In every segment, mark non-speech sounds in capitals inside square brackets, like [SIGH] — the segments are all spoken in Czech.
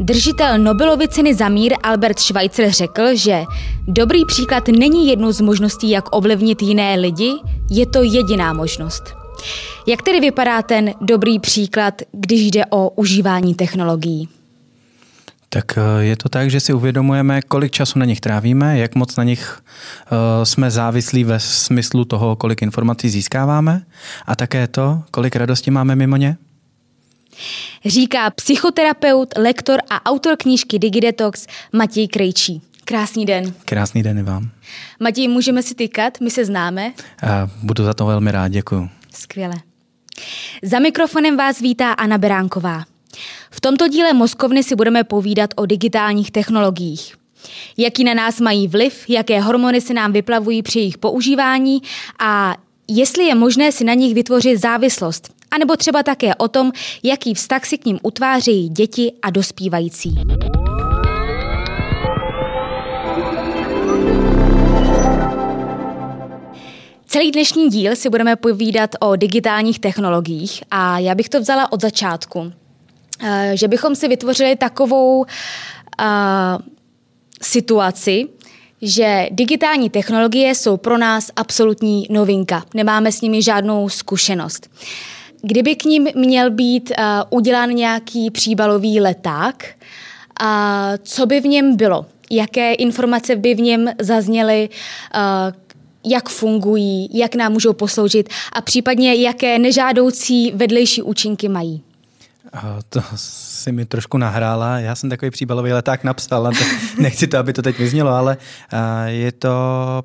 Držitel Nobelovy ceny za mír Albert Schweitzer řekl, že dobrý příklad není jednou z možností, jak ovlivnit jiné lidi, je to jediná možnost. Jak tedy vypadá ten dobrý příklad, když jde o užívání technologií? Tak eh, je to tak, že si uvědomujeme, kolik času na nich trávíme, jak moc na nich uh, jsme závislí ve smyslu toho, kolik informací získáváme a také to, kolik radosti máme mimo ně. Říká psychoterapeut, lektor a autor knížky Digidetox Matěj Krejčí. Krásný den. Krásný den i vám. Matěj, můžeme si tykat, my se známe. A budu za to velmi rád, děkuji. Skvěle. Za mikrofonem vás vítá Anna Beránková. V tomto díle Moskovny si budeme povídat o digitálních technologiích. Jaký na nás mají vliv, jaké hormony se nám vyplavují při jejich používání a jestli je možné si na nich vytvořit závislost, anebo třeba také o tom, jaký vztah si k ním utvářejí děti a dospívající. Celý dnešní díl si budeme povídat o digitálních technologiích a já bych to vzala od začátku. Eh, že bychom si vytvořili takovou uh, situaci, že digitální technologie jsou pro nás absolutní novinka. Nemáme s nimi žádnou zkušenost. Kdyby k ním měl být uh, udělán nějaký příbalový leták, uh, co by v něm bylo? Jaké informace by v něm zazněly? Uh, jak fungují, jak nám můžou posloužit a případně jaké nežádoucí vedlejší účinky mají? To si mi trošku nahrála. Já jsem takový příbalový leták napsal, ale [LAUGHS] nechci to, aby to teď vyznělo, ale je to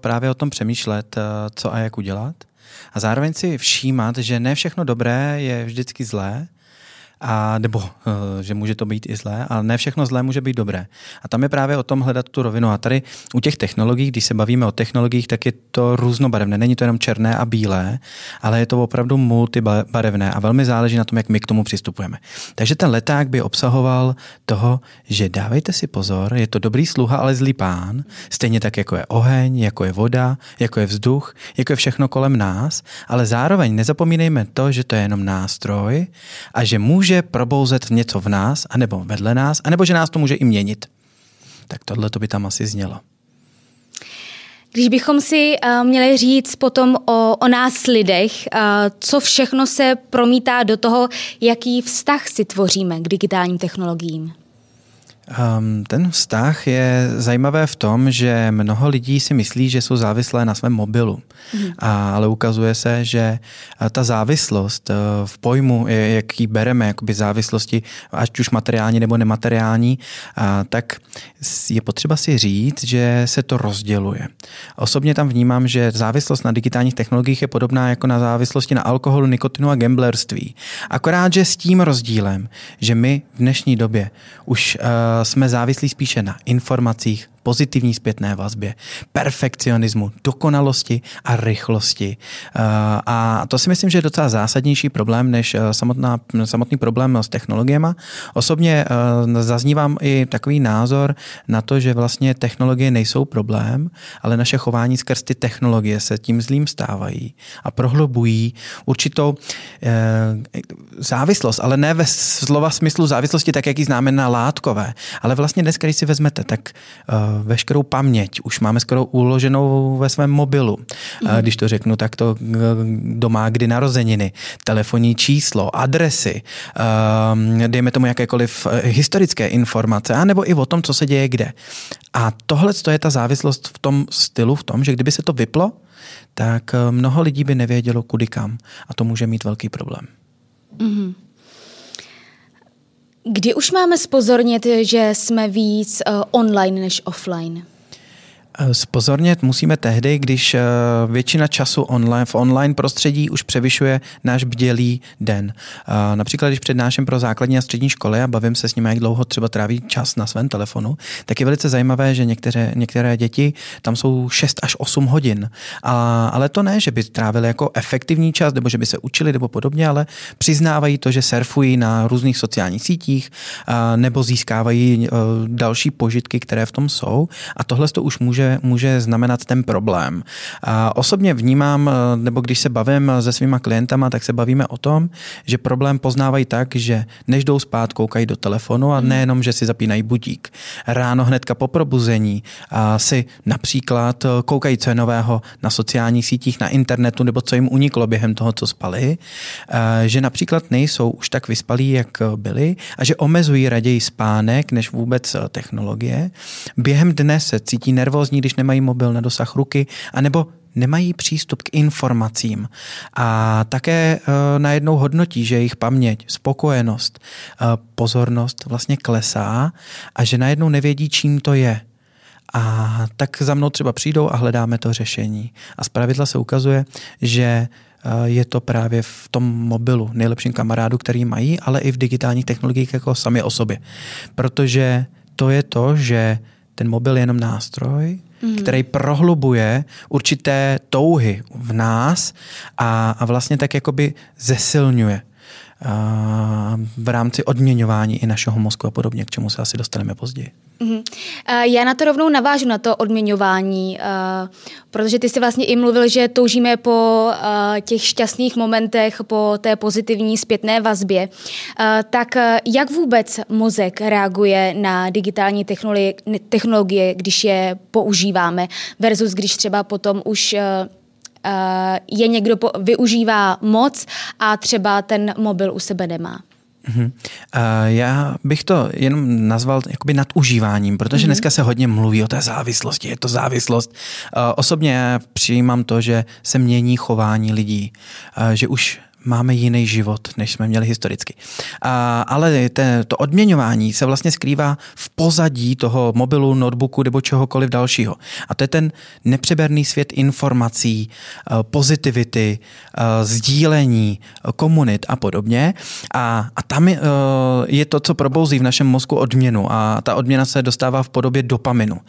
právě o tom přemýšlet, co a jak udělat. A zároveň si všímat, že ne všechno dobré je vždycky zlé, a nebo eh, že může to být i zlé, ale ne všechno zlé může být dobré. A tam je právě o tom hledat tu rovinu. A tady u těch technologií, když se bavíme o technologiích, tak je to různobarevné. Není to jenom černé a bílé, ale je to opravdu multibarevné a velmi záleží na tom, jak my k tomu přistupujeme. Takže ten leták by obsahoval toho, že dávejte si pozor, je to dobrý sluha, ale zlý pán, stejně tak jako je oheň, jako je voda, jako je vzduch, jako je všechno kolem nás, ale zároveň nezapomínejme to, že to je jenom nástroj a že může může probouzet něco v nás, anebo vedle nás, anebo že nás to může i měnit. Tak tohle to by tam asi znělo. Když bychom si uh, měli říct potom o, o nás lidech, uh, co všechno se promítá do toho, jaký vztah si tvoříme k digitálním technologiím? Um, ten vztah je zajímavé v tom, že mnoho lidí si myslí, že jsou závislé na svém mobilu. Mm. A, ale ukazuje se, že eh, ta závislost uh, v pojmu, jak ji bereme, jakoby závislosti, ať už materiální nebo nemateriální, uh, tak je potřeba si říct, že se to rozděluje. Osobně tam vnímám, že závislost na digitálních technologiích je podobná jako na závislosti na alkoholu, nikotinu a gamblerství. Akorát, že s tím rozdílem, že my v dnešní době už uh, jsme závislí spíše na informacích, pozitivní zpětné vazbě, perfekcionismu, dokonalosti a rychlosti. Eh, a to si myslím, že je docela zásadnější problém než eh, samotná, samotný problém s technologiemi. Osobně eh, zaznívám i takový názor na to, že vlastně technologie nejsou problém, ale naše chování skrz ty technologie se tím zlým stávají a prohlubují určitou závislost, ale ne ve slova smyslu závislosti, tak jak ji známe na látkové, ale vlastně dnes, když si vezmete, tak veškerou paměť už máme skoro uloženou ve svém mobilu. Mm. Když to řeknu, tak to doma kdy narozeniny, telefonní číslo, adresy, ehm, dejme tomu jakékoliv eh, historické informace, anebo i o tom, co se děje kde. A tohle je ta závislost v tom stylu, v tom, že kdyby se to vyplo, tak eh, mnoho lidí by nevědělo kudy kam a to může mít velký problém. Mm-hmm. Kdy už máme spozornit, že jsme víc uh, online než offline? Eh, spozornět musíme tehdy, když eh, většina času online, v online prostředí už převyšuje náš bdělý den. Eh, například, když přednáším pro základní a střední školy a bavím se s nimi, jak dlouho třeba tráví čas na svém telefonu, tak je velice zajímavé, že některé, některé děti tam jsou 6 až 8 hodin. A, ale to ne, že by trávili jako efektivní čas, nebo že by se učili nebo podobně, ale přiznávají to, že surfují na různých sociálních sítích nebo získávají další požitky, které v tom jsou. A tohle to už může může, může znamenat ten problém. A osobně vnímám, nebo když se bavím se svýma klientama, tak se bavíme o tom, že problém poznávají tak, že než jdou spát, koukají do telefonu a hmm. nejenom, že si zapínají budík. Ráno hnedka po probuzení a si například koukají, co je nového na sociálních sítích, na internetu, nebo co jim uniklo během toho, co spali, že například nejsou už tak vyspalí, jak byli a že omezují raději spánek, než vůbec technologie. Během dne se cítí nervózní, když nemají mobil na dosah ruky, anebo nemají přístup k informacím a také e, najednou hodnotí, že jejich paměť, spokojenost, e, pozornost vlastně klesá a že najednou nevědí, čím to je. A tak za mnou třeba přijdou a hledáme to řešení. A zpravidla se ukazuje, že e, je to právě v tom mobilu, nejlepším kamarádu, který mají, ale i v digitálních technologiích jako sami o sobě. Protože to je to, že ten mobil je jenom nástroj, mm. který prohlubuje určité touhy v nás a, a vlastně tak jakoby zesilňuje v rámci odměňování i našeho mozku a podobně, k čemu se asi dostaneme později. Mm-hmm. Já na to rovnou navážu, na to odměňování, protože ty jsi vlastně i mluvil, že toužíme po těch šťastných momentech, po té pozitivní zpětné vazbě. Tak jak vůbec mozek reaguje na digitální technologie, technologie když je používáme, versus když třeba potom už Eh, je někdo po, využívá moc a třeba ten mobil u sebe nemá. Uh-huh. Uh, já bych to jenom nazval jakoby nadužíváním, protože uh-huh. dneska se hodně mluví o té závislosti, je to závislost. Uh, osobně přijímám to, že se mění chování lidí, uh, že už máme jiný život, než jsme měli historicky. A, ale te, to odměňování se vlastně skrývá v pozadí toho mobilu, notebooku nebo čehokoliv dalšího. A to je ten nepřeberný svět informací, eh, pozitivity, eh, sdílení, eh, komunit a podobně. A, a tam je, to, co probouzí v našem mozku odměnu. A ta odměna se dostává v podobě dopaminu.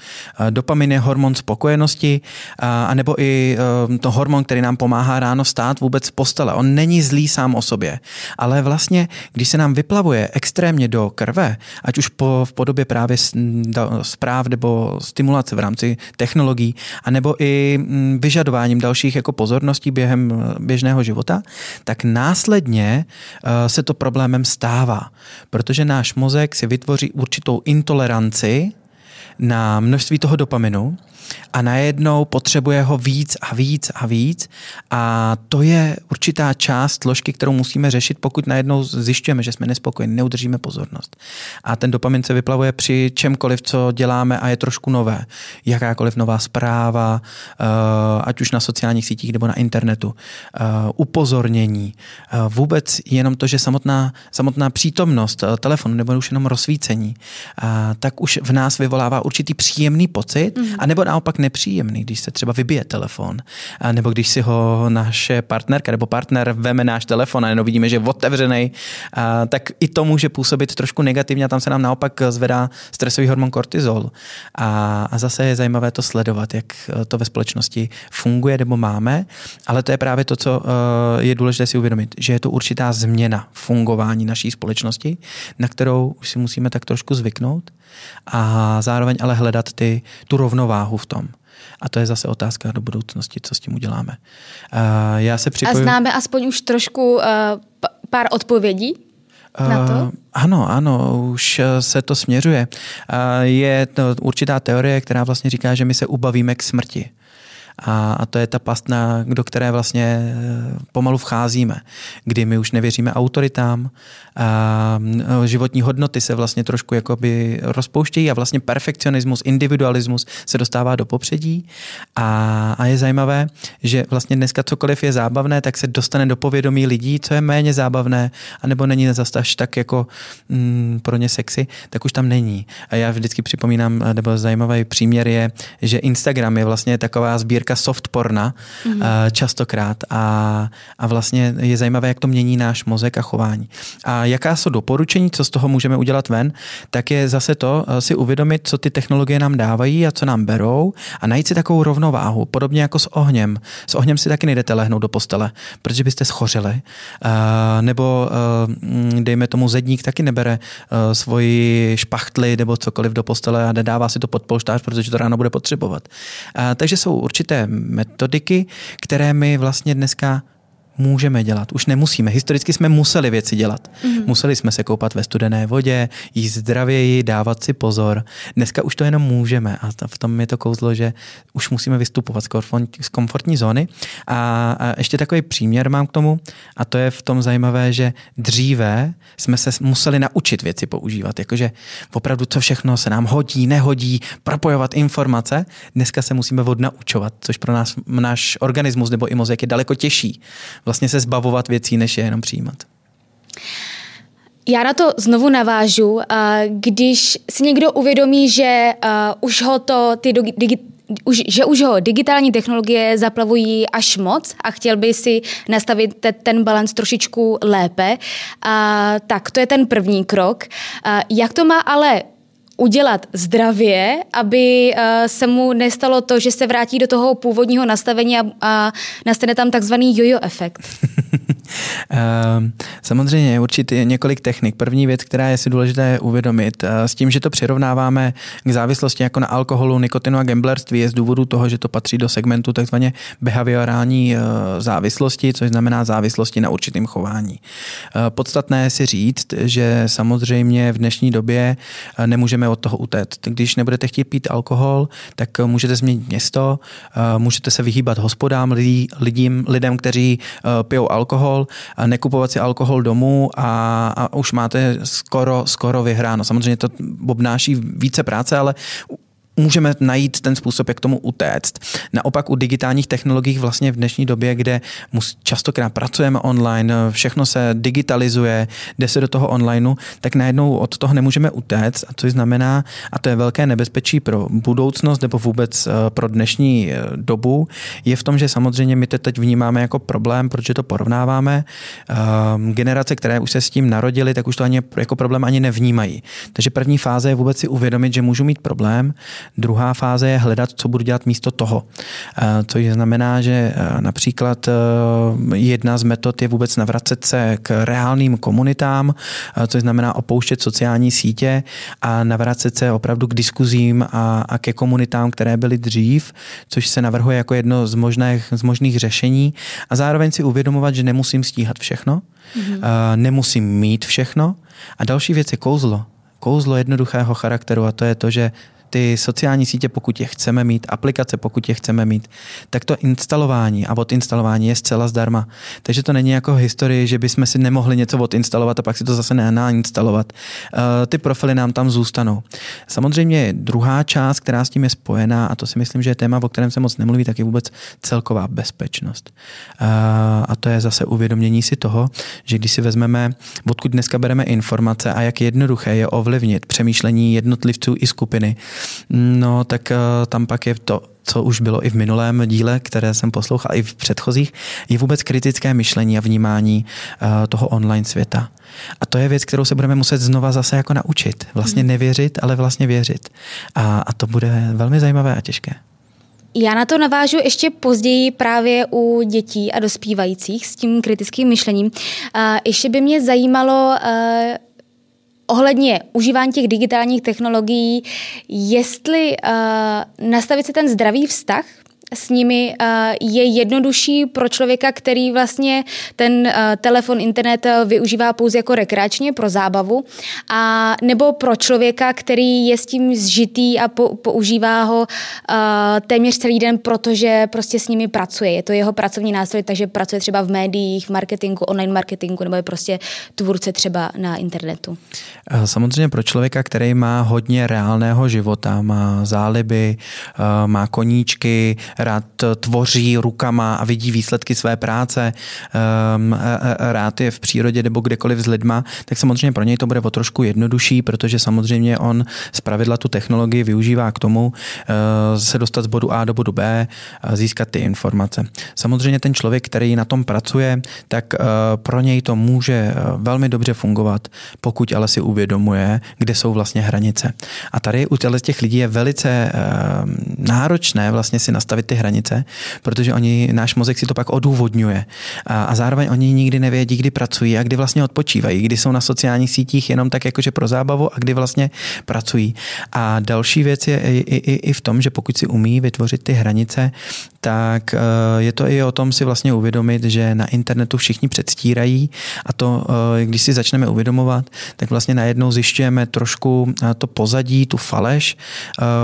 Dopamin je hormon spokojenosti, a, nebo i to hormon, který nám pomáhá ráno stát vůbec z postele. On není zlý sám o sobě, ale vlastně, když se nám vyplavuje extrémně do krve, ať už po, v podobě právě zpráv nebo stimulace v rámci technologií, anebo i mm, vyžadováním dalších jako pozorností během běžného života, tak následně eh, se to problémem stává, protože náš mozek si vytvoří určitou intoleranci na množství toho dopaminu a najednou potřebuje ho víc a víc a víc a to je určitá část složky, kterou musíme řešit, pokud najednou zjišťujeme, že jsme nespokojeni, neudržíme pozornost. A ten dopamin se vyplavuje při čemkoliv, co děláme a je trošku nové. Jakákoliv nová zpráva, eh, ať už na sociálních sítích nebo na internetu, eh, upozornění, eh, vůbec jenom to, že samotná, samotná přítomnost telefonu nebo už jenom rozsvícení, tak už v nás vyvolává určitý příjemný pocit, mm. a nebo naopak nepříjemný, když se třeba vybije telefon, nebo když si ho naše partnerka nebo partner veme náš telefon a jenom vidíme, že je otevřený, tak i to může působit trošku negativně a tam se nám naopak zvedá stresový hormon kortizol. A, a zase je zajímavé to sledovat, jak to ve společnosti funguje nebo máme, ale to je právě to, co uh, je důležité si uvědomit, že je to určitá změna fungování naší společnosti, na kterou už si musíme tak trošku zvyknout a zároveň ale hledat ty, tu rovnováhu v tom. A to je zase otázka do budoucnosti, co s tím uděláme. Uh, já se připoju... A známe aspoň už trošku uh, pár odpovědí na to? Uh, ano, ano, už se to směřuje. Uh, je to určitá teorie, která vlastně říká, že my se ubavíme k smrti. A, a to je ta pastna, do které vlastně eh, pomalu vcházíme, kdy my už nevěříme autoritám, a životní hodnoty se vlastně trošku jakoby rozpouštějí a vlastně perfekcionismus, individualismus se dostává do popředí a, a je zajímavé, že vlastně dneska cokoliv je zábavné, tak se dostane do povědomí lidí, co je méně zábavné, anebo není zase až tak jako mm, pro ně sexy, tak už tam není. A já vždycky připomínám, nebo zajímavý příměr je, že Instagram je vlastně taková sbírka sbírka soft porna mm-hmm. častokrát a, a vlastně je zajímavé, jak to mění náš mozek a chování. A jaká jsou doporučení, co z toho můžeme udělat ven, tak je zase to si uvědomit, co ty technologie nám dávají a co nám berou a najít si takovou rovnováhu, podobně jako s ohněm. S ohněm si taky nejdete lehnout do postele, protože byste schořili. Nebo dejme tomu zedník taky nebere svoji špachtly nebo cokoliv do postele a nedává si to pod polštář, protože to ráno bude potřebovat. Takže jsou určité metodiky, které my vlastně dneska můžeme dělat. Už nemusíme. Historicky jsme museli věci dělat. Mm-hmm. Museli jsme se koupat ve studené vodě, jíst zdravěji, dávat si pozor. Dneska už to jenom můžeme a v tom je to kouzlo, že už musíme vystupovat z komfortní zóny. A, a ještě takový příměr mám k tomu a to je v tom zajímavé, že dříve jsme se museli naučit věci používat. Jakože opravdu co všechno se nám hodí, nehodí, propojovat informace. Dneska se musíme odnaučovat, což pro nás náš organismus nebo i mozek je daleko těžší vlastně se zbavovat věcí, než je jenom přijímat. Já na to znovu navážu, když si někdo uvědomí, že už ho to ty digi- už, že už ho digitální technologie zaplavují až moc a chtěl by si nastavit te, ten balans trošičku lépe, a, tak to je ten první krok. A, jak to má ale udělat zdravě, aby uh, se mu nestalo to, že se vrátí do toho původního nastavení a, a nastane tam takzvaný jojo efekt? [LAUGHS] Ehm, samozřejmě je určitě několik technik. První věc, která je si důležité uvědomit, eh, s tím, že to přirovnáváme k závislosti jako na alkoholu, nikotinu a gamblerství, je z důvodu toho, že to patří do segmentu takzvaně behaviorální eh, závislosti, což znamená závislosti na určitém chování. Podstatné je si říct, že samozřejmě v dnešní době nemůžeme od toho utéct. Když nebudete chtít pít alkohol, tak můžete změnit město, eh, můžete se vyhýbat hospodám, lidí, lidím, lidem, kteří eh, pijou alkohol, nekupovat si alkohol domů a, a už máte skoro, skoro vyhráno. Samozřejmě to obnáší více práce, ale můžeme najít ten způsob, jak tomu utéct. Naopak u digitálních technologií vlastně v dnešní době, kde častokrát pracujeme online, všechno se digitalizuje, jde se do toho onlineu, tak najednou od toho nemůžeme utéct, a což znamená, a to je velké nebezpečí pro budoucnost nebo vůbec eh, pro dnešní eh, dobu, je v tom, že samozřejmě my to teď vnímáme jako problém, protože to porovnáváme. Ehm, generace, které už se s tím narodili, tak už to ani jako problém ani nevnímají. Takže první fáze je vůbec si uvědomit, že můžu mít problém, Druhá fáze je hledat, co budu dělat místo toho. Eh, což znamená, že eh, například eh, jedna z metod je vůbec navracet se k reálným komunitám, což znamená opouštět sociální sítě a navracet se opravdu k diskuzím a, a ke komunitám, které byly dřív, což se navrhuje jako jedno z možných, z možných řešení a zároveň si uvědomovat, že nemusím stíhat všechno, mm-hmm. nemusím mít všechno a další věc je kouzlo kouzlo jednoduchého charakteru a to je to, že ty sociální sítě, pokud je chceme mít, aplikace, pokud je chceme mít, tak to instalování a odinstalování je zcela zdarma. Takže to není jako historie, že bychom si nemohli něco odinstalovat a pak si to zase nainstalovat. Eh, ty profily nám tam zůstanou. Samozřejmě druhá část, která s tím je spojená, a to si myslím, že je téma, o kterém se moc nemluví, tak je vůbec celková bezpečnost. Eh, a to je zase uvědomění si toho, že když si vezmeme, odkud dneska bereme informace a jak jednoduché je ovlivnit přemýšlení jednotlivců i skupiny, No, tak eh, tam pak je to, co už bylo i v minulém díle, které jsem poslouchal, i v předchozích, je vůbec kritické myšlení a vnímání uh, toho online světa. A to je věc, kterou se budeme muset znova zase jako naučit. Vlastně hmm. nevěřit, ale vlastně věřit. A, a to bude velmi zajímavé a těžké. Já na to navážu ještě později právě u dětí a dospívajících s tím kritickým myšlením. Uh, ještě by mě zajímalo, ohledně užívání těch digitálních technologií, jestli uh, nastavit si ten zdravý vztah s nimi je jednodušší pro člověka, který vlastně ten telefon, internet využívá pouze jako rekreačně pro zábavu, a nebo pro člověka, který je s tím zžitý a používá ho téměř celý den, protože prostě s nimi pracuje. Je to jeho pracovní nástroj, takže pracuje třeba v médiích, v marketingu, online marketingu, nebo je prostě tvůrce třeba na internetu. Samozřejmě pro člověka, který má hodně reálného života, má záliby, má koníčky, rád tvoří rukama a vidí výsledky své práce, um, rád je v přírodě nebo kdekoliv s lidma, tak samozřejmě pro něj to bude o trošku jednodušší, protože samozřejmě on z pravidla tu technologii využívá k tomu uh, se dostat z bodu A do bodu B, získat ty informace. Samozřejmě ten člověk, který na tom pracuje, tak uh, pro něj to může uh, velmi dobře fungovat, pokud ale si uvědomuje, kde jsou vlastně hranice. A tady u těch lidí je velice náročné vlastně si nastavit ty hranice, protože oni, náš mozek si to pak odůvodňuje. A, a zároveň oni nikdy nevědí, kdy pracují a kdy vlastně odpočívají, kdy jsou na sociálních sítích jenom tak jakože pro zábavu a kdy vlastně pracují. A další věc je i, i, i v tom, že pokud si umí vytvořit ty hranice, tak je to i o tom si vlastně uvědomit, že na internetu všichni předstírají a to, když si začneme uvědomovat, tak vlastně najednou zjišťujeme trošku to pozadí, tu faleš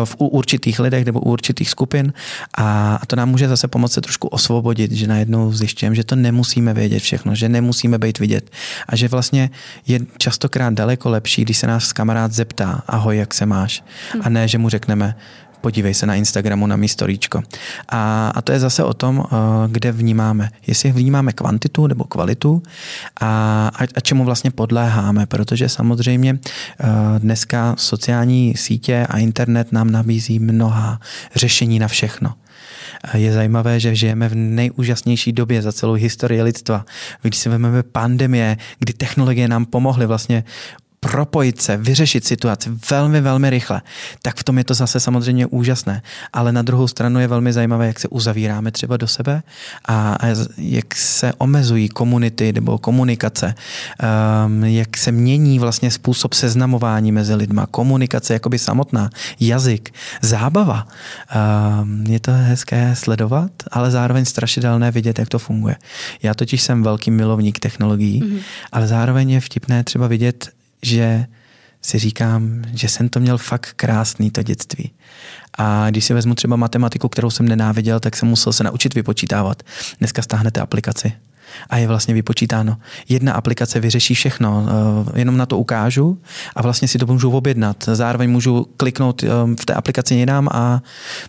v určitých lidech nebo u určitých skupin a to nám může zase pomoct se trošku osvobodit, že najednou zjišťujeme, že to nemusíme vědět všechno, že nemusíme být vidět a že vlastně je častokrát daleko lepší, když se nás kamarád zeptá, ahoj, jak se máš, a ne, že mu řekneme, podívej se na Instagramu na mý storíčko. A, a to je zase o tom, eh, kde vnímáme. Jestli vnímáme kvantitu nebo kvalitu a, a, čemu vlastně podléháme, protože samozřejmě eh, dneska sociální sítě a internet nám nabízí mnoha řešení na všechno. Je zajímavé, že žijeme v nejúžasnější době za celou historii lidstva. Když si vezmeme pandemie, kdy technologie nám pomohly vlastně propojit se, vyřešit situaci velmi, velmi rychle, tak v tom je to zase samozřejmě úžasné. Ale na druhou stranu je velmi zajímavé, jak se uzavíráme třeba do sebe a, a jak se omezují komunity nebo komunikace, um, jak se mění vlastně způsob seznamování mezi lidma, komunikace jakoby samotná, jazyk, zábava. Um, je to hezké sledovat, ale zároveň strašidelné vidět, jak to funguje. Já totiž jsem velký milovník technologií, mm-hmm. ale zároveň je vtipné třeba vidět, že si říkám, že jsem to měl fakt krásný, to dětství. A když si vezmu třeba matematiku, kterou jsem nenáviděl, tak jsem musel se naučit vypočítávat. Dneska stáhnete aplikaci a je vlastně vypočítáno. Jedna aplikace vyřeší všechno, eh, jenom na to ukážu a vlastně si to můžu objednat. Zároveň můžu kliknout eh, v té aplikaci jinam a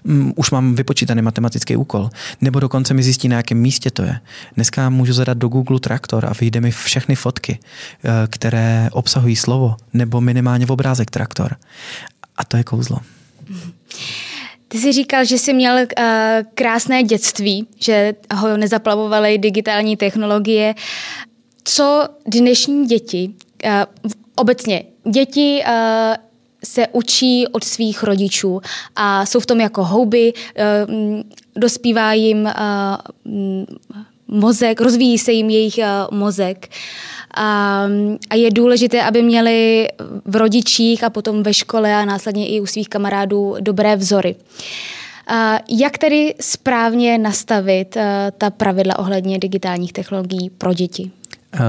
mm, už mám vypočítaný matematický úkol. Nebo dokonce mi zjistí, na jakém místě to je. Dneska můžu zadat do Google traktor a vyjde mi všechny fotky, eh, které obsahují slovo nebo minimálně v obrázek traktor. A to je kouzlo. Mm-hmm. Ty jsi říkal, že jsi měl uh, krásné dětství, že ho nezaplavovaly digitální technologie. Co dnešní děti, uh, obecně děti uh, se učí od svých rodičů a jsou v tom jako houby, uh, dospívá jim uh, mozek, rozvíjí se jim jejich uh, mozek. Uh, a, a je důležité, aby měli v rodičích a potom ve škole a následně i u svých kamarádů dobré vzory. A jak tedy správně nastavit ta pravidla ohledně digitálních technologií pro děti? Uh,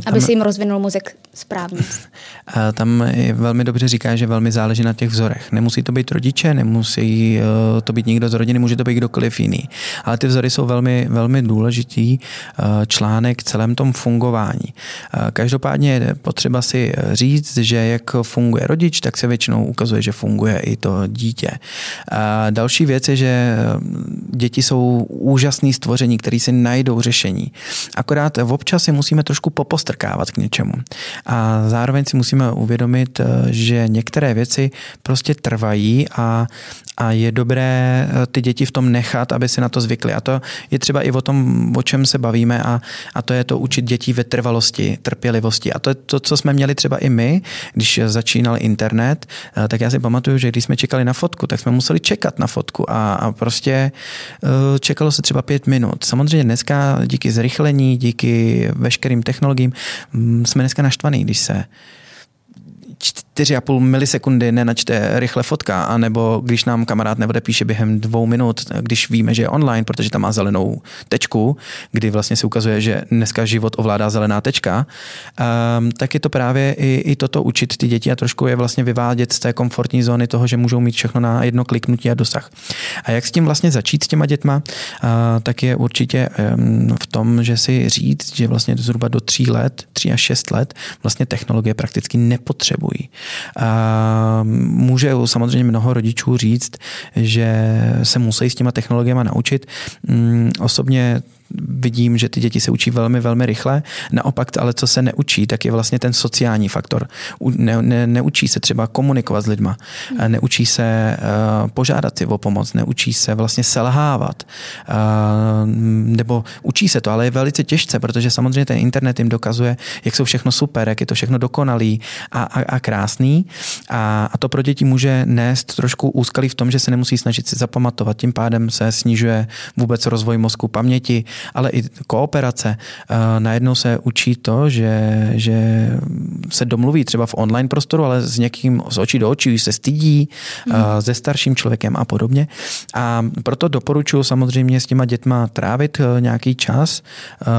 tam, aby se jim rozvinul mozek správně. Uh, [LAUGHS] tam je velmi dobře říká, že velmi záleží na těch vzorech. Nemusí to být rodiče, nemusí uh, to být někdo z rodiny, může to být kdokoliv jiný. Ale ty vzory jsou velmi, velmi důležitý uh, článek celém tom fungování. Uh, každopádně je potřeba si říct, že jak funguje rodič, tak se většinou ukazuje, že funguje i to dítě. Uh, další věc je, že děti jsou úžasné stvoření, které si najdou řešení. Akorát občas si musíme trošku popostrkávat k něčemu. A zároveň si musíme uvědomit, eh, že některé věci prostě trvají a, a je dobré eh, ty děti v tom nechat, aby si na to zvykly. A to je třeba i o tom, o čem se bavíme a, a to je to učit dětí ve trvalosti, trpělivosti. A to je to, co jsme měli třeba i my, když začínal internet, eh, tak já si pamatuju, že když jsme čekali na fotku, tak jsme museli čekat na fotku a, a prostě čekalo se třeba pět minut. Samozřejmě dneska díky zrychlení, díky veškerým technologiím mm, jsme dneska naštvaný, když se 4,5 milisekundy nenačte rychle fotka, anebo když nám kamarád neodepíše během dvou minut, když víme, že je online, protože tam má zelenou tečku, kdy vlastně se ukazuje, že dneska život ovládá zelená tečka, um, tak je to právě i, i toto učit ty děti a trošku je vlastně vyvádět z té komfortní zóny toho, že můžou mít všechno na jedno kliknutí a dosah. A jak s tím vlastně začít s těma dětma, uh, tak je určitě um, v tom, že si říct, že vlastně zhruba do tří let, tří až šest let vlastně technologie prakticky nepotřebují. Může samozřejmě mnoho rodičů říct, že se musí s těma technologiemi naučit. Mm, osobně vidím, že ty děti se učí velmi, velmi rychle. Naopak, ale co se neučí, tak je vlastně ten sociální faktor. Ne, ne, neučí se třeba komunikovat s lidma, hmm. neučí se uh, požádat si o pomoc, neučí se vlastně selhávat, uh, nebo učí se to, ale je velice těžce, protože samozřejmě ten internet jim dokazuje, jak jsou všechno super, jak je to všechno dokonalý a, a, a krásný. A, a to pro děti může nést trošku úskalí v tom, že se nemusí snažit si zapamatovat, tím pádem se snižuje vůbec rozvoj mozku, paměti, ale i kooperace. Najednou se učí to, že, že se domluví třeba v online prostoru, ale s někým z očí do očí se stydí, hmm. se starším člověkem a podobně. A proto doporučuji samozřejmě s těma dětma trávit e, nějaký čas,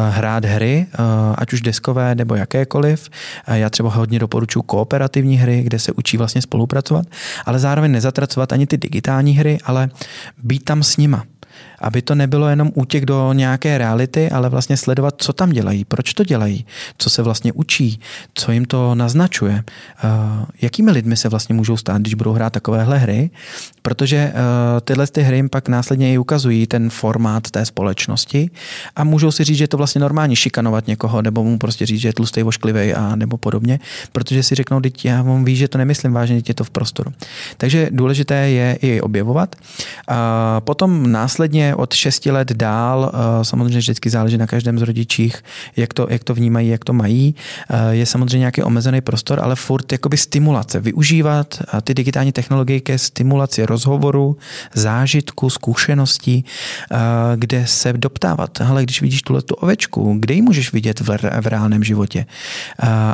hrát hry, ať už deskové nebo jakékoliv. Já třeba hodně doporučuji kooperativní hry, kde se učí vlastně spolupracovat, ale zároveň nezatracovat ani ty digitální hry, ale být tam s nima aby to nebylo jenom útěk do nějaké reality, ale vlastně sledovat, co tam dělají, proč to dělají, co se vlastně učí, co jim to naznačuje, uh, jakými lidmi se vlastně můžou stát, když budou hrát takovéhle hry, protože uh, tyhle ty hry jim pak následně i ukazují ten formát té společnosti a můžou si říct, že je to vlastně normální šikanovat někoho, nebo mu prostě říct, že je tlustý, ošklivý a nebo podobně, protože si řeknou, teď já vám ví, že to nemyslím vážně, je to v prostoru. Takže důležité je i objevovat. A potom následně od 6 let dál, eh, samozřejmě vždycky záleží na každém z rodičích, jak to, jak to vnímají, jak to mají. Eh, je samozřejmě nějaký omezený prostor, ale furt jakoby stimulace. Využívat eh, ty digitální technologie ke stimulaci rozhovoru, zážitku, zkušeností, kde se doptávat. Ale když vidíš tuhle tu ovečku, kde ji můžeš vidět v, v reálném životě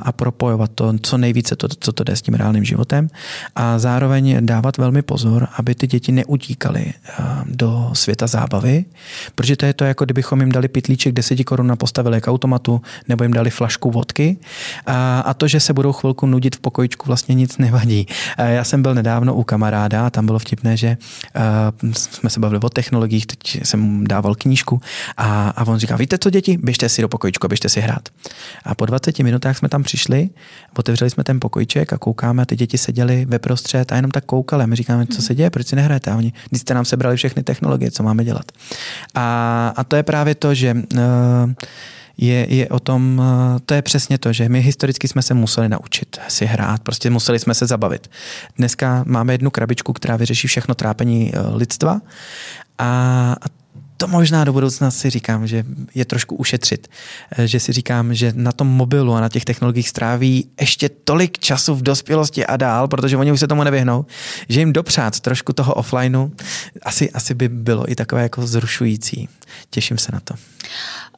a propojovat to co nejvíce, to, co to jde s tím reálným životem a zároveň dávat velmi pozor, aby ty děti neutíkaly do světa zábavy zábavy, protože to je to, jako kdybychom jim dali pitlíček 10 korun a postavili k automatu, nebo jim dali flašku vodky. A, a to, že se budou chvilku nudit v pokojičku, vlastně nic nevadí. Já jsem byl nedávno u kamaráda a tam bylo vtipné, že jsme se bavili o technologiích, teď jsem mu dával knížku a, a on říká, víte co děti, běžte si do pokojičku, běžte si hrát. A po 20 minutách jsme tam přišli, otevřeli jsme ten pokojiček a koukáme a ty děti seděli ve prostřed a jenom tak koukali. A my říkáme, co se děje, proč si nehrajete? A oni, když jste nám sebrali všechny technologie, co máme dělat. A, a to je právě to, že uh, je, je o tom, uh, to je přesně to, že my historicky jsme se museli naučit si hrát, prostě museli jsme se zabavit. Dneska máme jednu krabičku, která vyřeší všechno trápení uh, lidstva a, a to možná do budoucna si říkám, že je trošku ušetřit. Eh, že si říkám, že na tom mobilu a na těch technologiích stráví ještě tolik času v dospělosti a dál, protože oni už se tomu nevyhnou, že jim dopřát trošku toho offlineu asi, asi by bylo i takové jako zrušující. Těším se na to.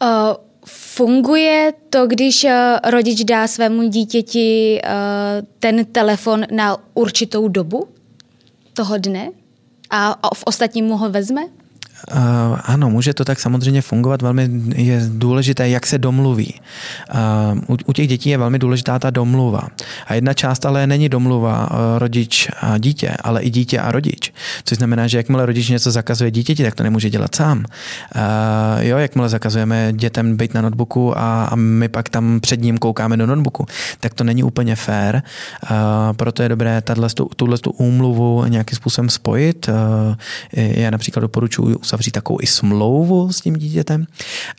Uh, funguje to, když uh, rodič dá svému dítěti uh, ten telefon na určitou dobu toho dne a v ostatním mu ho vezme? Uh, ano, může to tak samozřejmě fungovat. Velmi je důležité, jak se domluví. Uh, u, u těch dětí je velmi důležitá ta domluva. A jedna část ale není domluva uh, rodič a dítě, ale i dítě a rodič. Což znamená, že jakmile rodič něco zakazuje dítěti, tak to nemůže dělat sám. Jo, jakmile zakazujeme dětem být na notebooku a, a my pak tam před ním koukáme do notebooku, tak to není úplně. Uh, proto je dobré tuhle tu úmluvu nějakým způsobem spojit. Já například doporučuji uzavřít takovou i smlouvu s tím dítětem.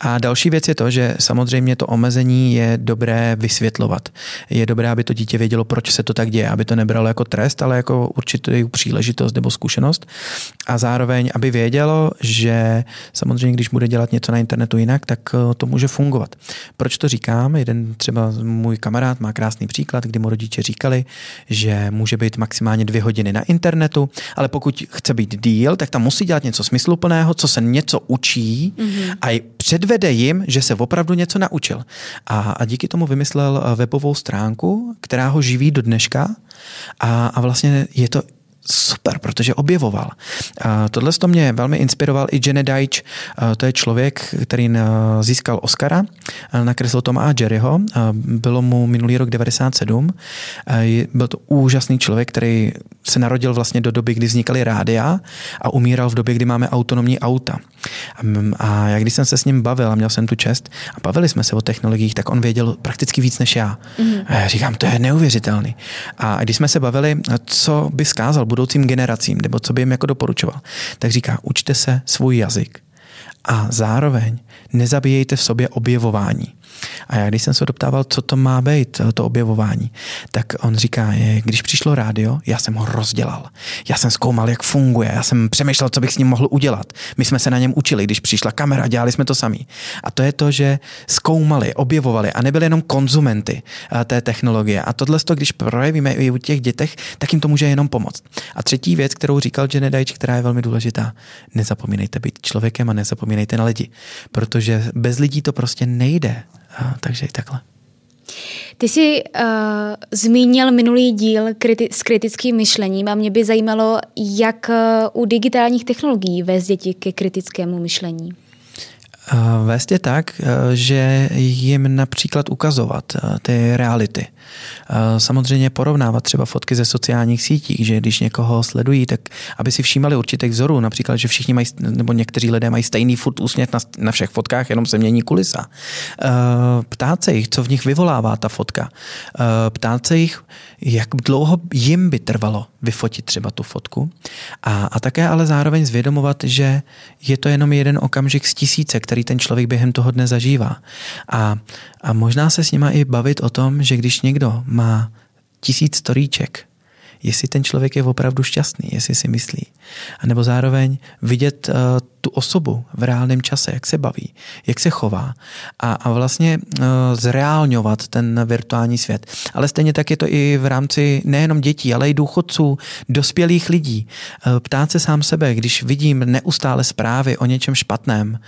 A další věc je to, že samozřejmě to omezení je dobré vysvětlovat. Je dobré, aby to dítě vědělo, proč se to tak děje, aby to nebralo jako trest, ale jako určitou příležitost nebo zkušenost. A zároveň, aby vědělo, že samozřejmě, když bude dělat něco na internetu jinak, tak eh, to může fungovat. Proč to říkám? Jeden třeba můj kamarád má krásný příklad, kdy mu rodiče říkali, že může být maximálně dvě hodiny na internetu, ale pokud chce být díl, tak tam musí dělat něco smysluplného jiného, co se něco učí mm-hmm. a předvede jim, že se opravdu něco naučil. A, a díky tomu vymyslel webovou stránku, která ho živí do dneška a, a vlastně je to super, protože objevoval. Tohle to mě velmi inspiroval i Jenny Deitch, to je člověk, který získal Oscara, nakreslil Toma a Jerryho, bylo mu minulý rok 97, byl to úžasný člověk, který se narodil vlastně do doby, kdy vznikaly rádia a umíral v době, kdy máme autonomní auta. A já když jsem se s ním bavil a měl jsem tu čest a bavili jsme se o technologiích, tak on věděl prakticky víc než já. Mm. A já říkám, to je neuvěřitelný. A když jsme se bavili, co by skázal budoucím generacím, nebo co by jim jako doporučoval, tak říká, učte se svůj jazyk a zároveň nezabíjejte v sobě objevování. A já když jsem se doptával, co to má být, to objevování, tak on říká, když přišlo rádio, já jsem ho rozdělal. Já jsem zkoumal, jak funguje, já jsem přemýšlel, co bych s ním mohl udělat. My jsme se na něm učili, když přišla kamera, dělali jsme to sami. A to je to, že zkoumali, objevovali a nebyli jenom konzumenty eh, té technologie. A tohle, když projevíme i u těch dětech, tak jim to může jenom pomoct. A třetí věc, kterou říkal Jenny Deitch, která je velmi důležitá, nezapomínejte být člověkem a nezapomínejte na lidi, protože bez lidí to prostě nejde. Takže i takhle. Ty jsi uh, zmínil minulý díl kriti- s kritickým myšlením a mě by zajímalo, jak uh, u digitálních technologií vést děti ke kritickému myšlení. Vést je tak, že jim například ukazovat ty reality. Samozřejmě porovnávat třeba fotky ze sociálních sítí, že když někoho sledují, tak aby si všímali určitých vzorů, například, že všichni mají, nebo někteří lidé mají stejný furt úsměv na, na všech fotkách, jenom se mění kulisa. Ptát se jich, co v nich vyvolává ta fotka. Ptát se jich, jak dlouho jim by trvalo vyfotit třeba tu fotku. A, a také ale zároveň zvědomovat, že je to jenom jeden okamžik z tisíce, který ten člověk během toho dne zažívá. A, a možná se s nima i bavit o tom, že když někdo má tisíc storíček, jestli ten člověk je opravdu šťastný, jestli si myslí. A nebo zároveň vidět uh, tu osobu v reálném čase, jak se baví, jak se chová a, a vlastně uh, zreálňovat ten virtuální svět. Ale stejně tak je to i v rámci nejenom dětí, ale i důchodců, dospělých lidí. Uh, ptát se sám sebe, když vidím neustále zprávy o něčem špatném,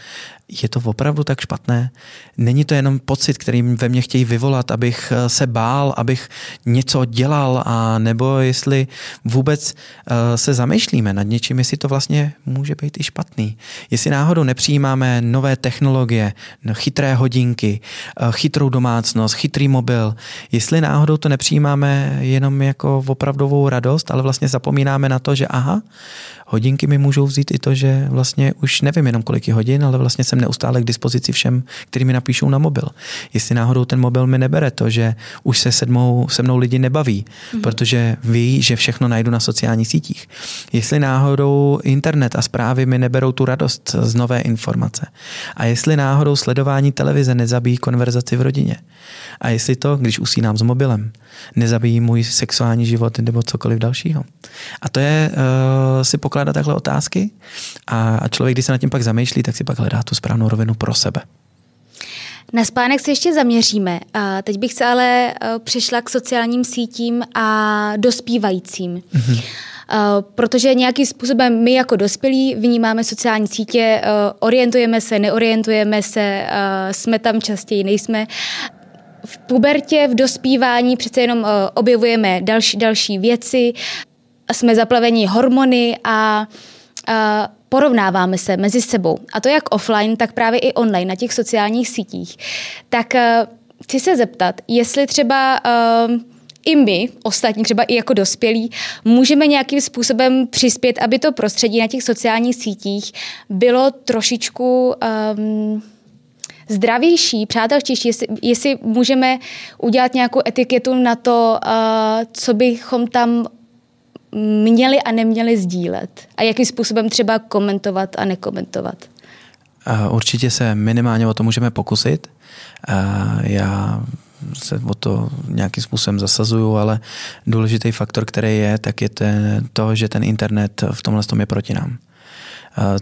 je to opravdu tak špatné? Není to jenom pocit, který ve mně chtějí vyvolat, abych se bál, abych něco dělal, a nebo vůbec se zamýšlíme nad něčím, jestli to vlastně může být i špatný. Jestli náhodou nepřijímáme nové technologie, no, chytré hodinky, eh, chytrou domácnost, chytrý mobil, jestli náhodou to nepřijímáme jenom jako opravdovou radost, ale vlastně zapomínáme na to, že aha, hodinky mi můžou vzít i to, že vlastně už nevím jenom kolik je hodin, ale vlastně jsem neustále k dispozici všem, kteří mi napíšou na mobil. Jestli náhodou ten mobil mi nebere to, že už se sedmou, se mnou lidi nebaví, mm-hmm. protože ví, že všechno najdu na sociálních sítích. Jestli náhodou internet a zprávy mi neberou tu radost z nové informace. A jestli náhodou sledování televize nezabíjí konverzaci v rodině. A jestli to, když usínám s mobilem, nezabíjí můj sexuální život nebo cokoliv dalšího. A to je uh, si pokládat takhle otázky a, a člověk, když se nad tím pak zamýšlí, tak si pak hledá tu správnou rovinu pro sebe. Na spánek se ještě zaměříme. A teď bych se ale uh, přešla k sociálním sítím a dospívajícím. Mm-hmm. Uh, protože nějakým způsobem my jako dospělí vnímáme sociální sítě, uh, orientujeme se, neorientujeme se, uh, jsme tam častěji, nejsme v pubertě, v dospívání přece jenom uh, objevujeme další, další věci, jsme zaplaveni hormony a uh, porovnáváme se mezi sebou. A to jak offline, tak právě i online na těch sociálních sítích. Tak uh, chci se zeptat, jestli třeba uh, i my, ostatní třeba i jako dospělí, můžeme nějakým způsobem přispět, aby to prostředí na těch sociálních sítích bylo trošičku um, zdravější, přátelštější, jestli, jestli můžeme udělat nějakou etiketu na to, uh, co bychom tam měli a neměli sdílet a jakým způsobem třeba komentovat a nekomentovat. Určitě se minimálně o to můžeme pokusit. Já se o to nějakým způsobem zasazuju, ale důležitý faktor, který je, tak je ten, to, že ten internet v tomhle tom je proti nám.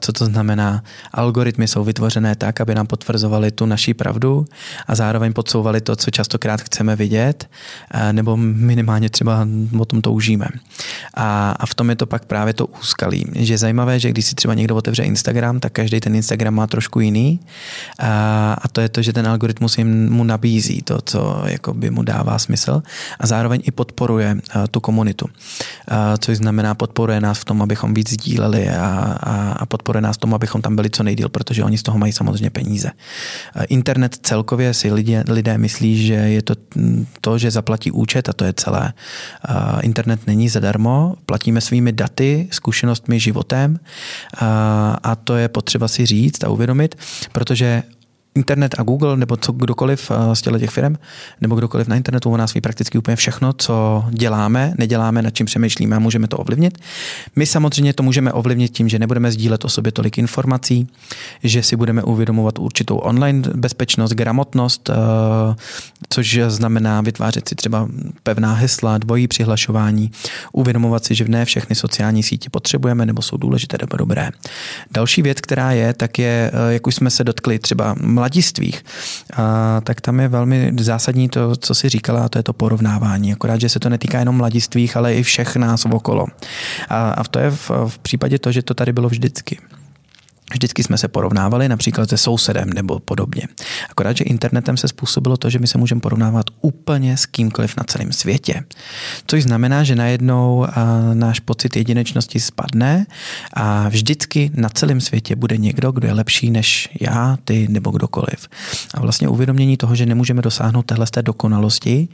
Co to znamená? Algoritmy jsou vytvořené tak, aby nám potvrzovaly tu naší pravdu a zároveň podsouvali to, co častokrát chceme vidět, nebo minimálně třeba o tom toužíme. A, a v tom je to pak právě to úskalí. Že je zajímavé, že když si třeba někdo otevře Instagram, tak každý ten Instagram má trošku jiný. A, a to je to, že ten algoritmus jim mu nabízí to, co jako by mu dává smysl a zároveň i podporuje tu komunitu. Což znamená, podporuje nás v tom, abychom víc sdíleli a, a, a podporuje nás v tom, abychom tam byli co nejdíl, protože oni z toho mají samozřejmě peníze. Internet celkově si lidé, lidé myslí, že je to to, že zaplatí účet a to je celé. Internet není zadarmo, platíme svými daty, zkušenostmi, životem a to je potřeba si říct a uvědomit, protože internet a Google nebo co kdokoliv eh, z těch firm nebo kdokoliv na internetu u nás ví prakticky úplně všechno, co děláme, neděláme, nad čím přemýšlíme a můžeme to ovlivnit. My samozřejmě to můžeme ovlivnit tím, že nebudeme sdílet o sobě tolik informací, že si budeme uvědomovat určitou online bezpečnost, gramotnost, eh, což znamená vytvářet si třeba pevná hesla, dvojí přihlašování, uvědomovat si, že ne všechny sociální sítě potřebujeme nebo jsou důležité nebo dobré. Další věc, která je, tak je, eh, jak už jsme se dotkli třeba mladistvích, a, tak tam je velmi zásadní to, co si říkala, a to je to porovnávání. Akorát, že se to netýká jenom mladistvích, ale i všech nás okolo. A, a to je v, v případě to, že to tady bylo vždycky. Vždycky jsme se porovnávali například se sousedem nebo podobně. Akorát, že internetem se způsobilo to, že my se můžeme porovnávat úplně s kýmkoliv na celém světě. Což znamená, že najednou náš pocit jedinečnosti spadne a vždycky na celém světě bude někdo, kdo je lepší než já, ty nebo kdokoliv. A vlastně uvědomění toho, že nemůžeme dosáhnout téhle té dokonalosti,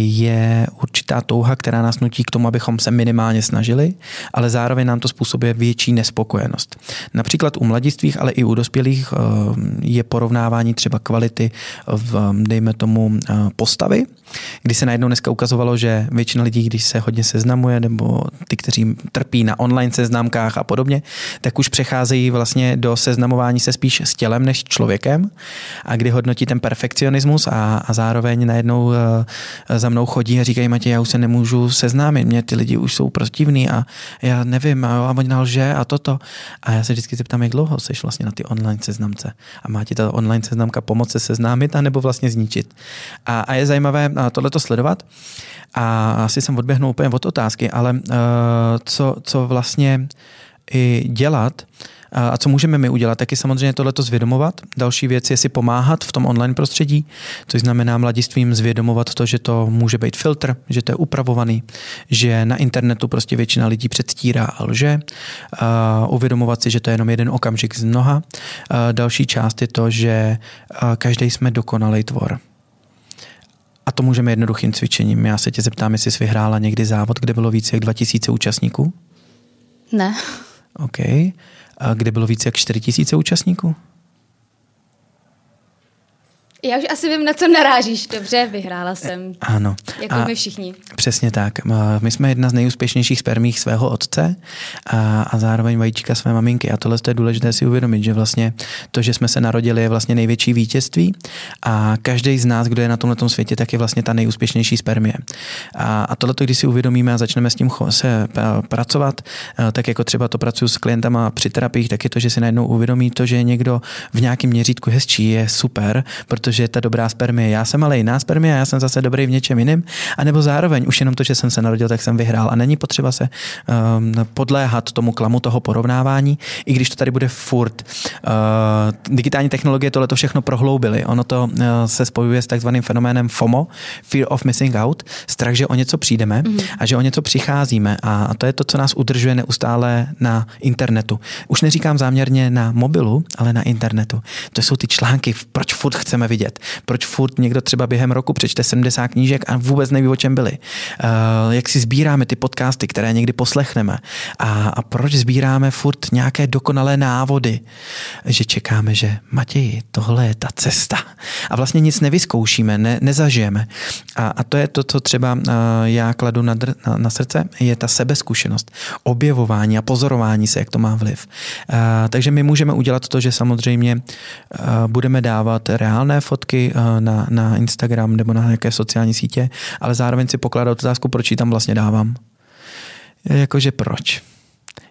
je určitá touha, která nás nutí k tomu, abychom se minimálně snažili, ale zároveň nám to způsobuje větší nespokojenost. Například například u mladistvých, ale i u dospělých eh, je porovnávání třeba kvality v, dejme tomu, eh, postavy, kdy se najednou dneska ukazovalo, že většina lidí, když se hodně seznamuje, nebo ty, kteří trpí na online seznamkách a podobně, tak už přecházejí vlastně do seznamování se spíš s tělem než člověkem a kdy hodnotí ten perfekcionismus a, a zároveň najednou eh, za mnou chodí a říkají, Matěj, já už se nemůžu seznámit, mě ty lidi už jsou protivní a já nevím, a, a on lže a toto. A já se vždycky zeptám, tam, jak dlouho jsi vlastně na ty online seznamce a má ti ta online seznamka pomoct se seznámit a nebo vlastně zničit. A, a je zajímavé tohleto sledovat a asi jsem odběhnul úplně od otázky, ale uh, co, co vlastně i dělat, a co můžeme my udělat, tak je samozřejmě tohleto zvědomovat. Další věc je si pomáhat v tom online prostředí, což znamená mladistvím zvědomovat to, že to může být filtr, že to je upravovaný, že na internetu prostě většina lidí předstírá a lže. A uvědomovat si, že to je jenom jeden okamžik z mnoha. A další část je to, že každý jsme dokonalý tvor. A to můžeme jednoduchým cvičením. Já se tě zeptám, jestli jsi vyhrála někdy závod, kde bylo více jak 2000 účastníků? Ne. OK kde bylo více jak 4 tisíce účastníků? Já už asi vím, na co narážíš. Dobře, vyhrála jsem. Ano. Jako a my všichni. Přesně tak. My jsme jedna z nejúspěšnějších spermích svého otce a, a zároveň vajíčka své maminky. A tohle je důležité si uvědomit, že vlastně to, že jsme se narodili, je vlastně největší vítězství a každý z nás, kdo je na tomhle světě, tak je vlastně ta nejúspěšnější spermie. A, a tohle, když si uvědomíme a začneme s tím se pracovat, tak jako třeba to pracuji s klientama při terapiích, tak je to, že si najednou uvědomí to, že někdo v nějakém měřítku hezčí, je super, protože že je ta dobrá spermie. Já jsem ale jiná spermie a já jsem zase dobrý v něčem jiném. A nebo zároveň už jenom to, že jsem se narodil, tak jsem vyhrál. A není potřeba se um, podléhat tomu klamu toho porovnávání, i když to tady bude furt. Uh, digitální technologie tohle to všechno prohloubily. Ono to uh, se spojuje s takzvaným fenoménem FOMO, Fear of Missing Out, strach, že o něco přijdeme mm-hmm. a že o něco přicházíme. A to je to, co nás udržuje neustále na internetu. Už neříkám záměrně na mobilu, ale na internetu. To jsou ty články, proč furt chceme vidět vidět. Proč furt někdo třeba během roku přečte 70 knížek a vůbec neví, o čem byli. Uh, jak si sbíráme ty podcasty, které někdy poslechneme. A, a proč sbíráme furt nějaké dokonalé návody, že čekáme, že Matěji, tohle je ta cesta. A vlastně nic nevyzkoušíme, ne, nezažijeme. A, a to je to, co třeba uh, já kladu na, dr, na, na srdce, je ta sebezkušenost, objevování a pozorování se, jak to má vliv. Uh, takže my můžeme udělat to, že samozřejmě budeme dávat reálné fotky eh, na, na Instagram nebo na nějaké sociální sítě, ale zároveň si pokládat otázku, proč ji tam vlastně dávám. Jakože proč?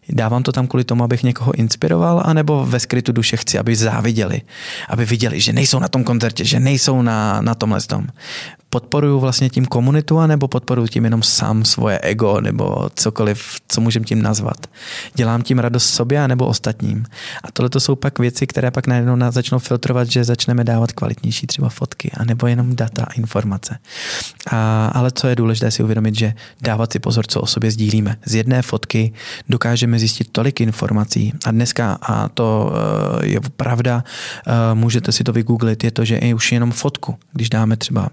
Dávám to tam kvůli tomu, abych někoho inspiroval, anebo ve skrytu duše chci, aby záviděli, aby viděli, že nejsou na tom koncertě, že nejsou na, na tomhle tom podporuju vlastně tím komunitu, anebo podporuju tím jenom sám svoje ego, nebo cokoliv, co můžem tím nazvat. Dělám tím radost sobě, nebo ostatním. A tohle to jsou pak věci, které pak najednou nás začnou filtrovat, že začneme dávat kvalitnější třeba fotky, anebo jenom data a informace. A, ale co je důležité si uvědomit, že dávat si pozor, co o sobě sdílíme. Z jedné fotky dokážeme zjistit tolik informací a dneska, a to eh, je pravda, eh, můžete si to vygooglit, je to, že je už jenom fotku, když dáme třeba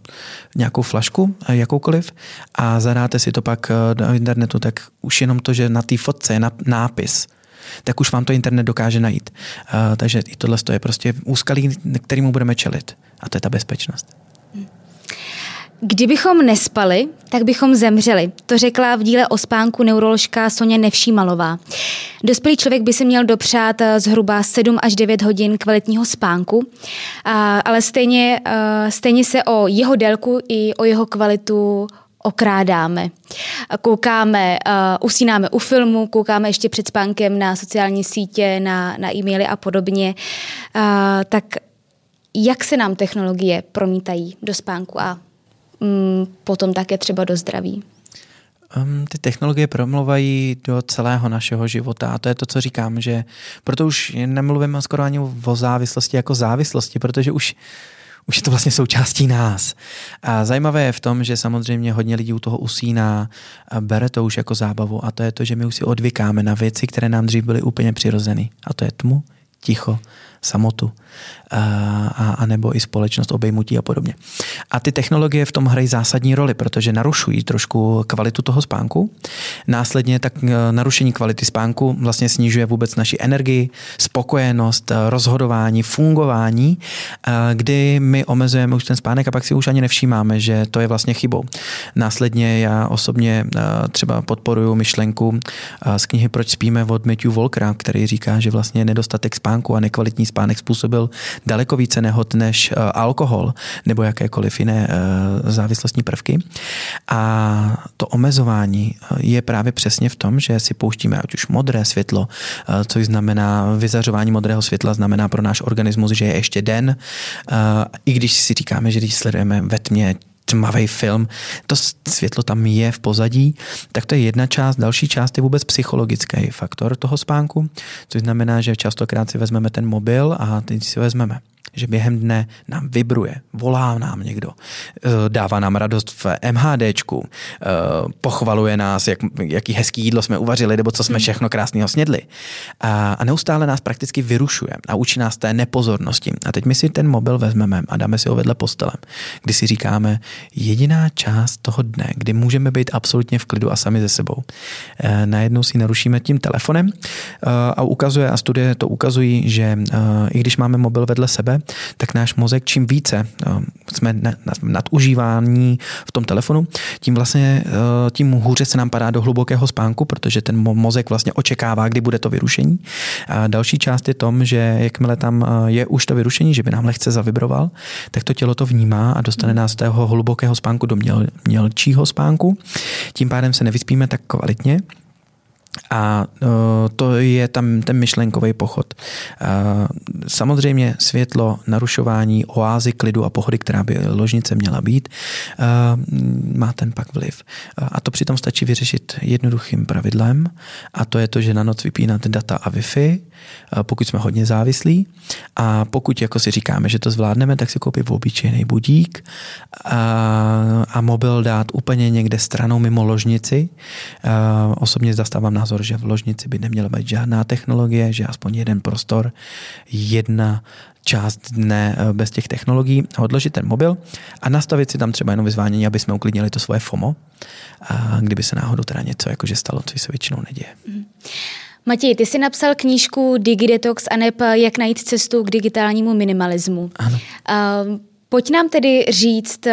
nějakou flašku, eh, jakoukoliv, a zadáte si to pak do internetu, tak už jenom to, že na té fotce je nápis, tak už vám to internet dokáže najít. Takže i tohle je prostě úskalí, kterému budeme čelit. A to je ta bezpečnost. Kdybychom nespali, tak bychom zemřeli. To řekla v díle o spánku neuroložka Sonja Nevšímalová. Dospělý člověk by si měl dopřát eh, zhruba 7 až 9 hodin kvalitního spánku, ale stejně, eh, stejně se o jeho délku i o jeho kvalitu okrádáme. Koukáme, uh, usínáme u filmu, koukáme ještě před spánkem na sociální sítě, na, na e-maily a podobně. Uh, tak jak se nám technologie promítají do spánku a Mm, potom také třeba do zdraví. Um, ty technologie promluvají do celého našeho života a to je to, co říkám, že proto už nemluvím skoro ani o závislosti jako závislosti, protože už už je to vlastně součástí nás. A zajímavé je v tom, že samozřejmě hodně lidí u toho usíná, bere to už jako zábavu a to je to, že my už si odvykáme na věci, které nám dřív byly úplně přirozené. A to je tmu, ticho, samotu a, a nebo i společnost obejmutí a podobně. A ty technologie v tom hrají zásadní roli, protože narušují trošku kvalitu toho spánku. Následně tak e, narušení kvality spánku vlastně snižuje vůbec naši energii, spokojenost, e, rozhodování, fungování, kdy my omezujeme už ten spánek a pak si už ani nevšímáme, že to je vlastně chybou. Následně já osobně třeba podporuji myšlenku z knihy Proč spíme od Matthew Volkera, který říká, že vlastně nedostatek spánku a nekvalitní spánek způsobil daleko více nehod než eh, alkohol nebo jakékoliv jiné eh, závislostní prvky. A to omezování eh, je právě přesně v tom, že si pouštíme ať už modré světlo, což znamená vyzařování modrého světla, znamená pro náš organismus, že je ještě den. I když si říkáme, že když sledujeme ve tmě tmavý film, to světlo tam je v pozadí, tak to je jedna část. Další část je vůbec psychologický faktor toho spánku, což znamená, že častokrát si vezmeme ten mobil a teď si vezmeme že během dne nám vibruje, volá nám někdo, eh, dává nám radost v MHDčku, eh, pochvaluje nás, jak, jaký hezký jídlo jsme uvařili, nebo co jsme hmm. všechno krásného snědli. A, a neustále nás prakticky vyrušuje a učí nás té nepozornosti. A teď my si ten mobil vezmeme a dáme si ho vedle postele, kdy si říkáme, jediná část toho dne, kdy můžeme být absolutně v klidu a sami ze sebou. E, najednou si narušíme tím telefonem a ukazuje, a studie to ukazují, že i když máme mobil vedle sebe, tak náš mozek čím více jsme nadužívání v tom telefonu, tím vlastně tím hůře se nám padá do hlubokého spánku, protože ten mozek vlastně očekává, kdy bude to vyrušení. A další část je tom, že jakmile tam je už to vyrušení, že by nám lehce zavibroval, tak to tělo to vnímá a dostane nás z toho hlubokého spánku do měl, mělčího spánku. Tím pádem se nevyspíme tak kvalitně a uh, to je tam ten myšlenkový pochod. Uh, samozřejmě světlo, narušování, oázy klidu a pohody, která by ložnice měla být, uh, má ten pak vliv. A to přitom stačí vyřešit jednoduchým pravidlem a to je to, že na noc vypínat data a Wi-Fi, pokud jsme hodně závislí a pokud jako si říkáme, že to zvládneme, tak si koupit obyčejný budík a, a mobil dát úplně někde stranou mimo ložnici. Osobně zastávám názor, že v ložnici by neměla být žádná technologie, že aspoň jeden prostor, jedna část dne eh, bez těch technologií, odložit ten mobil a nastavit si tam třeba jenom vyzvánění, aby jsme uklidnili to svoje FOMO, a kdyby se náhodou teda něco jakože stalo, co se většinou neděje. Mm. Matěj, ty jsi napsal knížku DigiDetox a neb jak najít cestu k digitálnímu minimalismu. Ano. Uh, pojď nám tedy říct uh,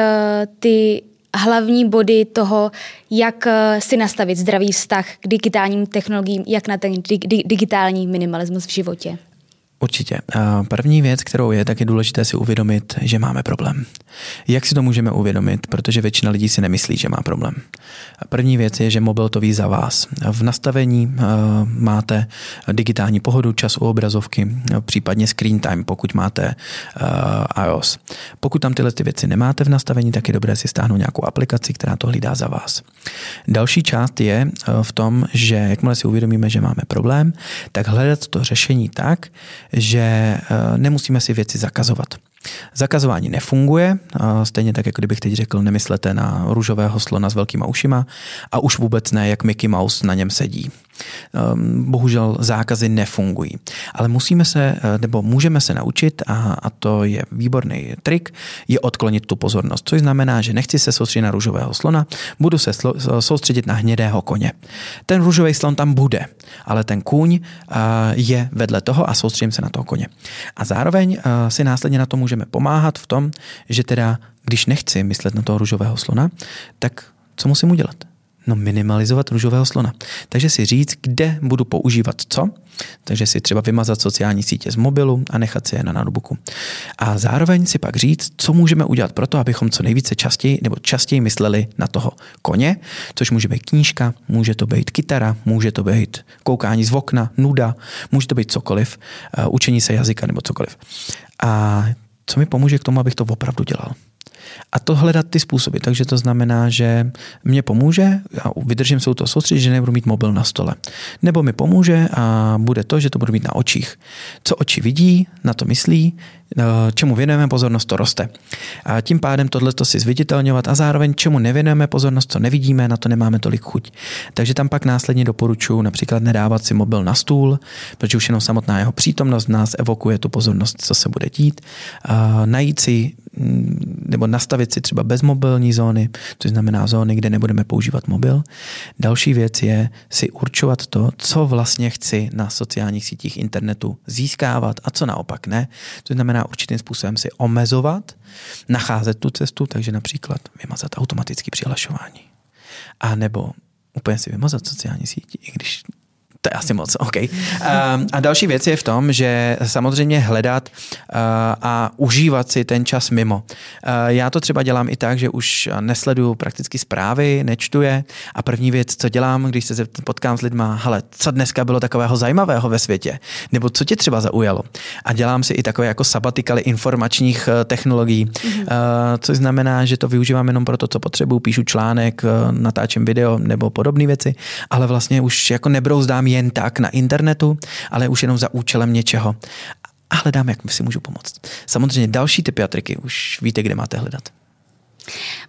ty hlavní body toho, jak eh, si nastavit zdravý vztah k digitálním technologiím, jak na ten dig- digitální minimalismus v životě? Určitě. První věc, kterou je, tak je důležité si uvědomit, že máme problém. Jak si to můžeme uvědomit? Protože většina lidí si nemyslí, že má problém. První věc je, že mobil to ví za vás. V nastavení máte digitální pohodu, čas u obrazovky, případně screen time, pokud máte iOS. Pokud tam tyhle ty věci nemáte v nastavení, tak je dobré si stáhnout nějakou aplikaci, která to hlídá za vás. Další část je v tom, že jakmile si uvědomíme, že máme problém, tak hledat to řešení tak, že eh, nemusíme si věci zakazovat. Zakazování nefunguje, stejně tak, jako kdybych teď řekl, nemyslete na růžového slona s velkýma ušima a už vůbec ne, jak Mickey Mouse na něm sedí. Ehm, bohužel zákazy nefungují. Ale musíme se, eh, nebo můžeme se naučit, a, a to je výborný trik, je odklonit tu pozornost. Což znamená, že nechci se soustředit na růžového slona, budu se soustředit na hnědého koně. Ten růžový slon tam bude, ale ten kůň eh, je vedle toho a soustředím se na toho koně. A zároveň eh, si následně na to můžeme pomáhat v tom, že teda, když nechci myslet na toho růžového slona, tak co musím udělat? No minimalizovat růžového slona. Takže si říct, kde budu používat co. Takže si třeba vymazat sociální sítě z mobilu a nechat si je na notebooku. A zároveň si pak říct, co můžeme udělat pro to, abychom co nejvíce častěji nebo častěji mysleli na toho koně, což může být knížka, může to být kytara, může to být koukání z okna, nuda, může to být cokoliv, uh, učení se jazyka nebo cokoliv. A co mi pomůže k tomu, abych to opravdu dělal? A to hledat ty způsoby. Takže to znamená, že mě pomůže, já vydržím se u toho soustředit, že nebudu mít mobil na stole. Nebo mi pomůže a bude to, že to budu mít na očích. Co oči vidí, na to myslí, čemu věnujeme pozornost, to roste. A tím pádem tohle to si zviditelňovat a zároveň čemu nevěnujeme pozornost, co nevidíme, na to nemáme tolik chuť. Takže tam pak následně doporučuji například nedávat si mobil na stůl, protože už jenom samotná jeho přítomnost nás evokuje tu pozornost, co se bude dít. A najít si mm, nebo nastavit si třeba bezmobilní zóny, což znamená zóny, kde nebudeme používat mobil. Další věc je si určovat to, co vlastně chci na sociálních sítích internetu získávat a co naopak ne. To znamená určitým způsobem si omezovat, nacházet tu cestu, takže například vymazat automatické přihlašování. A nebo úplně si vymazat sociální sítě, i když to je asi moc, OK. Uh, a další věc je v tom, že samozřejmě hledat uh, a užívat si ten čas mimo. Uh, já to třeba dělám i tak, že už nesleduju prakticky zprávy, nečtu je a první věc, co dělám, když se potkám s lidma, hele, co dneska bylo takového zajímavého ve světě, nebo co tě třeba zaujalo. A dělám si i takové jako sabatikaly informačních uh, technologií, mm-hmm. což znamená, že to využívám jenom pro to, co potřebuju, píšu článek, natáčím video nebo podobné věci, ale vlastně už jako nebrouzdám jen tak na internetu, ale už jenom za účelem něčeho. A hledám, jak si můžu pomoct. Samozřejmě další typy a triky už víte, kde máte hledat.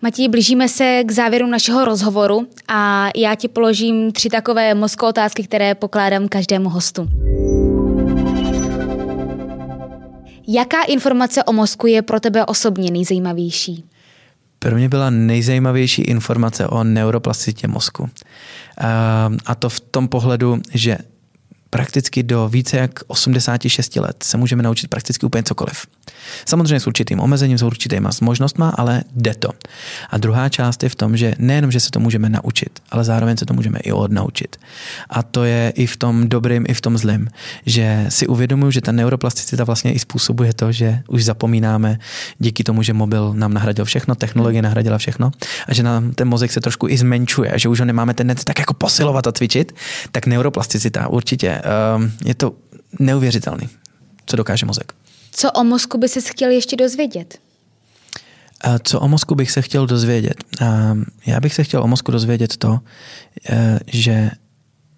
Matěj, blížíme se k závěru našeho rozhovoru a já ti položím tři takové mozko otázky, které pokládám každému hostu. Jaká informace o mozku je pro tebe osobně nejzajímavější? Pro mě byla nejzajímavější informace o neuroplasticitě mozku. Ehm, a to v tom pohledu, že prakticky do více jak 86 let se můžeme naučit prakticky úplně cokoliv. Samozřejmě s určitým omezením, s určitýma možnostma, ale jde to. A druhá část je v tom, že nejenom, že se to můžeme naučit, ale zároveň se to můžeme i odnaučit. A to je i v tom dobrým, i v tom zlým, že si uvědomuju, že ta neuroplasticita vlastně i způsobuje to, že už zapomínáme díky tomu, že mobil nám nahradil všechno, technologie nahradila všechno a že nám ten mozek se trošku i zmenšuje, že už ho nemáme tendenci tak jako posilovat a cvičit, tak neuroplasticita určitě um, je to neuvěřitelný, co dokáže mozek. Co o mozku by se chtěl ještě dozvědět? Co o mozku bych se chtěl dozvědět? Já bych se chtěl o mozku dozvědět to, e, že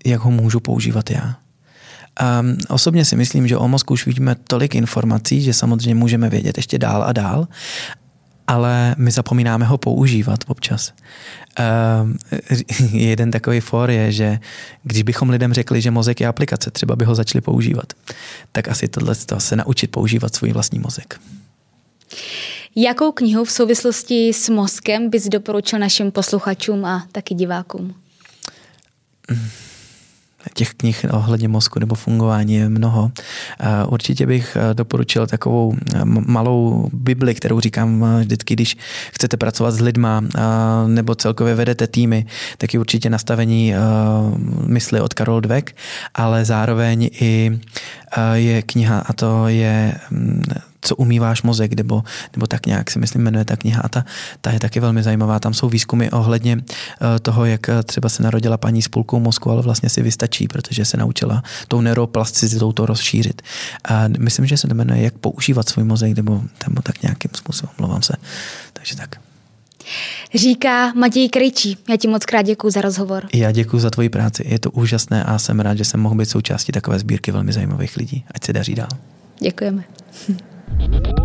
jak ho můžu používat já. Um, osobně si myslím, že o mozku už vidíme tolik informací, že samozřejmě můžeme vědět ještě dál a dál, ale my zapomínáme ho používat občas. Um, [LAUGHS] jeden takový for je, že když bychom lidem řekli, že mozek je aplikace, třeba by ho začali používat, tak asi tohle se naučit používat svůj vlastní mozek. Jakou knihu v souvislosti s mozkem bys doporučil našim posluchačům a taky divákům? [LAUGHS] těch knih ohledně mozku nebo fungování je mnoho. Určitě bych doporučil takovou malou Bibli, kterou říkám vždycky, když chcete pracovat s lidma nebo celkově vedete týmy, tak je určitě nastavení mysli od Karol Dweck, ale zároveň i je kniha a to je mm, co umýváš mozek, nebo, nebo tak nějak si myslím jmenuje ta kniha a ta, ta je taky velmi zajímavá. Tam jsou výzkumy ohledně eh, toho, jak eh, třeba se narodila paní s půlkou mozku, ale vlastně si vystačí, protože se naučila tou neuroplasticitou to rozšířit. A myslím, že se to jmenuje, jak používat svůj mozek, nebo, nebo tak nějakým způsobem, mluvám se. Takže tak. Říká Matěj Krejčí. Já ti moc krát děkuji za rozhovor. Já děkuji za tvoji práci. Je to úžasné a jsem rád, že jsem mohl být součástí takové sbírky velmi zajímavých lidí. Ať se daří dál. Děkujeme. [LAUGHS] Thank you.